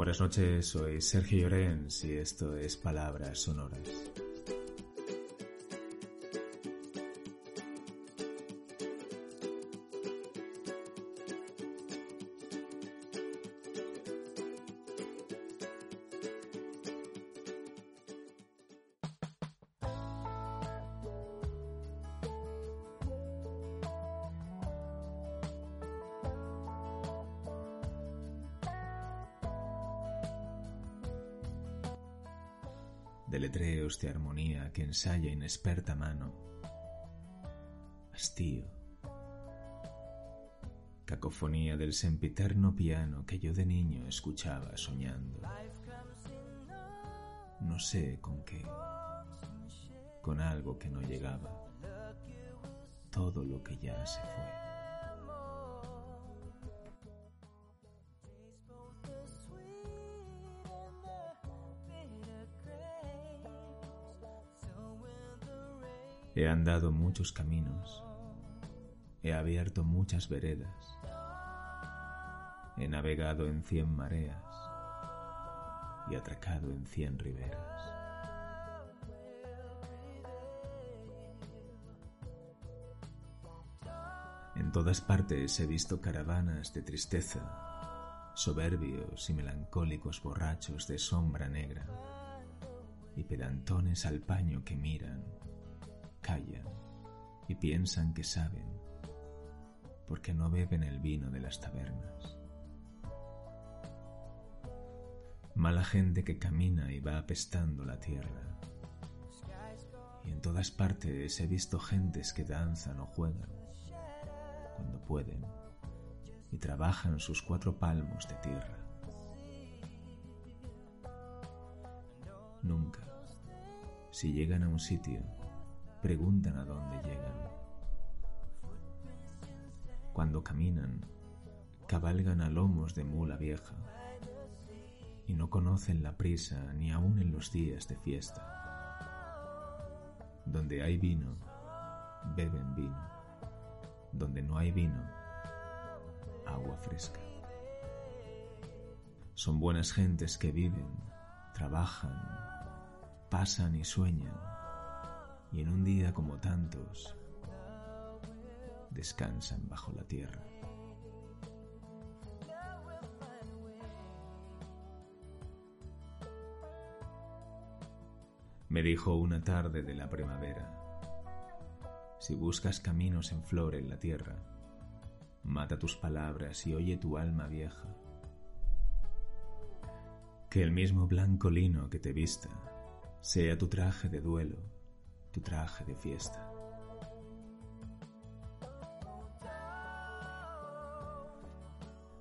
Buenas noches, soy Sergio Llorens y esto es Palabras Sonoras. Deletreos de armonía que ensaya inexperta mano, hastío, cacofonía del sempiterno piano que yo de niño escuchaba soñando. No sé con qué, con algo que no llegaba, todo lo que ya se fue. He andado muchos caminos, he abierto muchas veredas, he navegado en cien mareas y atracado en cien riberas. En todas partes he visto caravanas de tristeza, soberbios y melancólicos borrachos de sombra negra, y pedantones al paño que miran y piensan que saben, porque no beben el vino de las tabernas. Mala gente que camina y va apestando la tierra. Y en todas partes he visto gentes que danzan o juegan, cuando pueden, y trabajan sus cuatro palmos de tierra. Nunca, si llegan a un sitio, preguntan a dónde llegan. Cuando caminan, cabalgan a lomos de mula vieja y no conocen la prisa ni aun en los días de fiesta. Donde hay vino, beben vino. Donde no hay vino, agua fresca. Son buenas gentes que viven, trabajan, pasan y sueñan y en un día como tantos descansan bajo la tierra. Me dijo una tarde de la primavera, si buscas caminos en flor en la tierra, mata tus palabras y oye tu alma vieja. Que el mismo blanco lino que te vista sea tu traje de duelo tu traje de fiesta.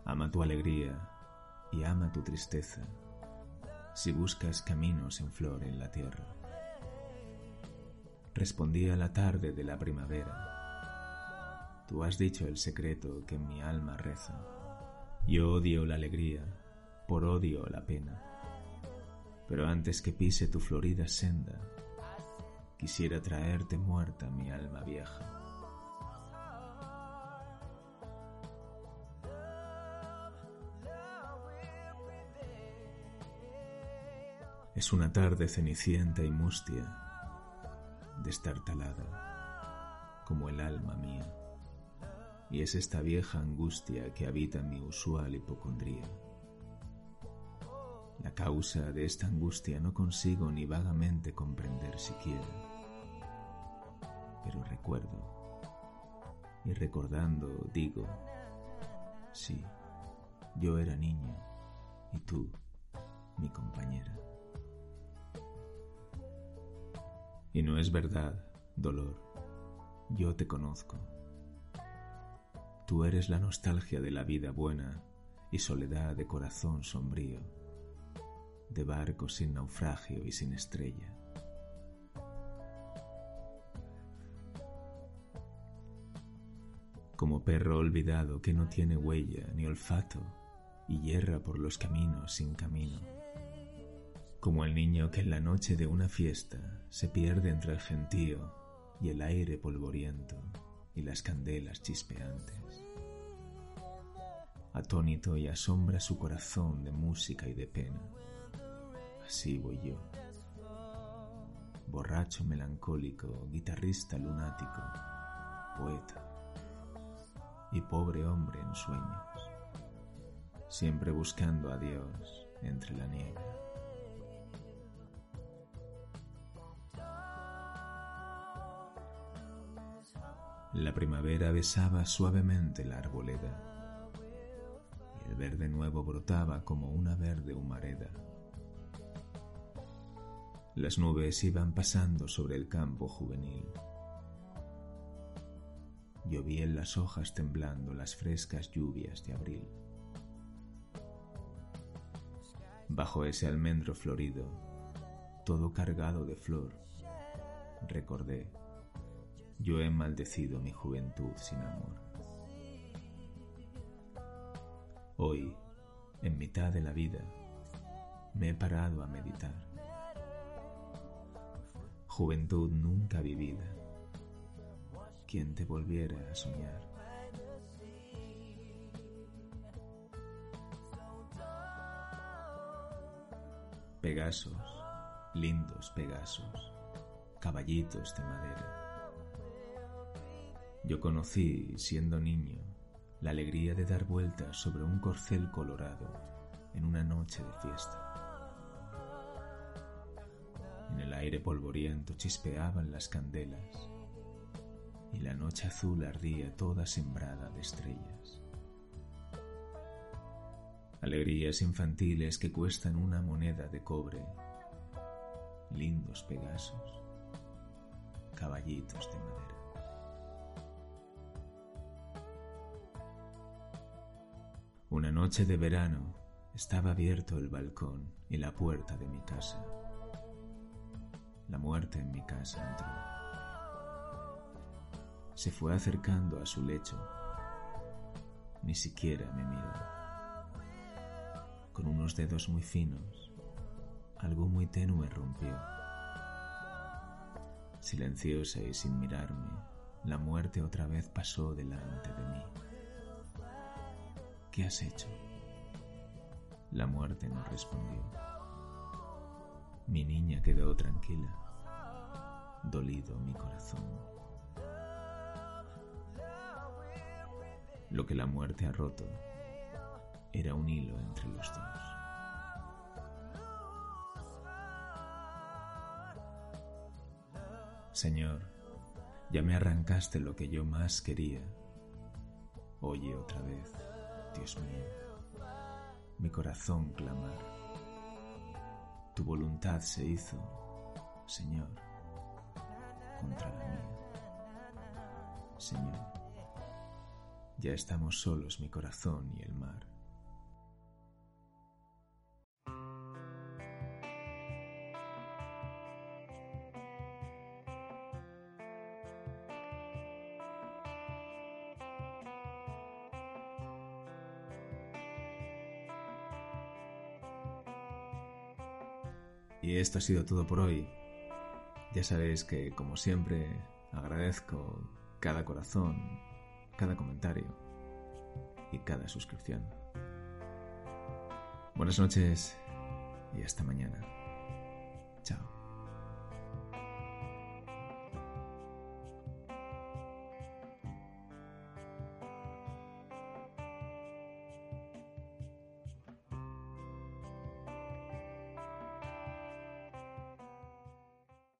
Ama tu alegría y ama tu tristeza si buscas caminos en flor en la tierra. Respondí a la tarde de la primavera. Tú has dicho el secreto que en mi alma reza. Yo odio la alegría, por odio la pena. Pero antes que pise tu florida senda, quisiera traerte muerta mi alma vieja. Es una tarde cenicienta y mustia, destartalada, como el alma mía, y es esta vieja angustia que habita mi usual hipocondría. La causa de esta angustia no consigo ni vagamente comprender siquiera. Pero recuerdo, y recordando digo, sí, yo era niño y tú, mi compañera. Y no es verdad, dolor, yo te conozco. Tú eres la nostalgia de la vida buena y soledad de corazón sombrío de barco sin naufragio y sin estrella. Como perro olvidado que no tiene huella ni olfato y yerra por los caminos sin camino. Como el niño que en la noche de una fiesta se pierde entre el gentío y el aire polvoriento y las candelas chispeantes. Atónito y asombra su corazón de música y de pena. Así voy yo. Borracho melancólico, guitarrista lunático, poeta y pobre hombre en sueños, siempre buscando a Dios entre la niebla. La primavera besaba suavemente la arboleda y el verde nuevo brotaba como una verde humareda. Las nubes iban pasando sobre el campo juvenil. Llovía en las hojas temblando las frescas lluvias de abril. Bajo ese almendro florido, todo cargado de flor, recordé yo he maldecido mi juventud sin amor. Hoy, en mitad de la vida, me he parado a meditar. Juventud nunca vivida, quien te volviera a soñar. Pegasos, lindos Pegasos, caballitos de madera yo conocí, siendo niño, la alegría de dar vueltas sobre un corcel colorado en una noche de fiesta. En el aire polvoriento chispeaban las candelas y la noche azul ardía toda sembrada de estrellas. Alegrías infantiles que cuestan una moneda de cobre, lindos pegasos, caballitos de madera. Una noche de verano estaba abierto el balcón y la puerta de mi casa. La muerte en mi casa entró. Se fue acercando a su lecho. Ni siquiera me miró. Con unos dedos muy finos, algo muy tenue rompió. Silenciosa y sin mirarme, la muerte otra vez pasó delante de mí. ¿Qué has hecho? La muerte no respondió. Mi niña quedó tranquila, dolido mi corazón. Lo que la muerte ha roto era un hilo entre los dos. Señor, ya me arrancaste lo que yo más quería. Oye otra vez Dios mío, mi corazón clamar. Tu voluntad se hizo, Señor, contra la mía. Señor, ya estamos solos mi corazón y el mar. Y esto ha sido todo por hoy. Ya sabéis que, como siempre, agradezco cada corazón, cada comentario y cada suscripción. Buenas noches y hasta mañana.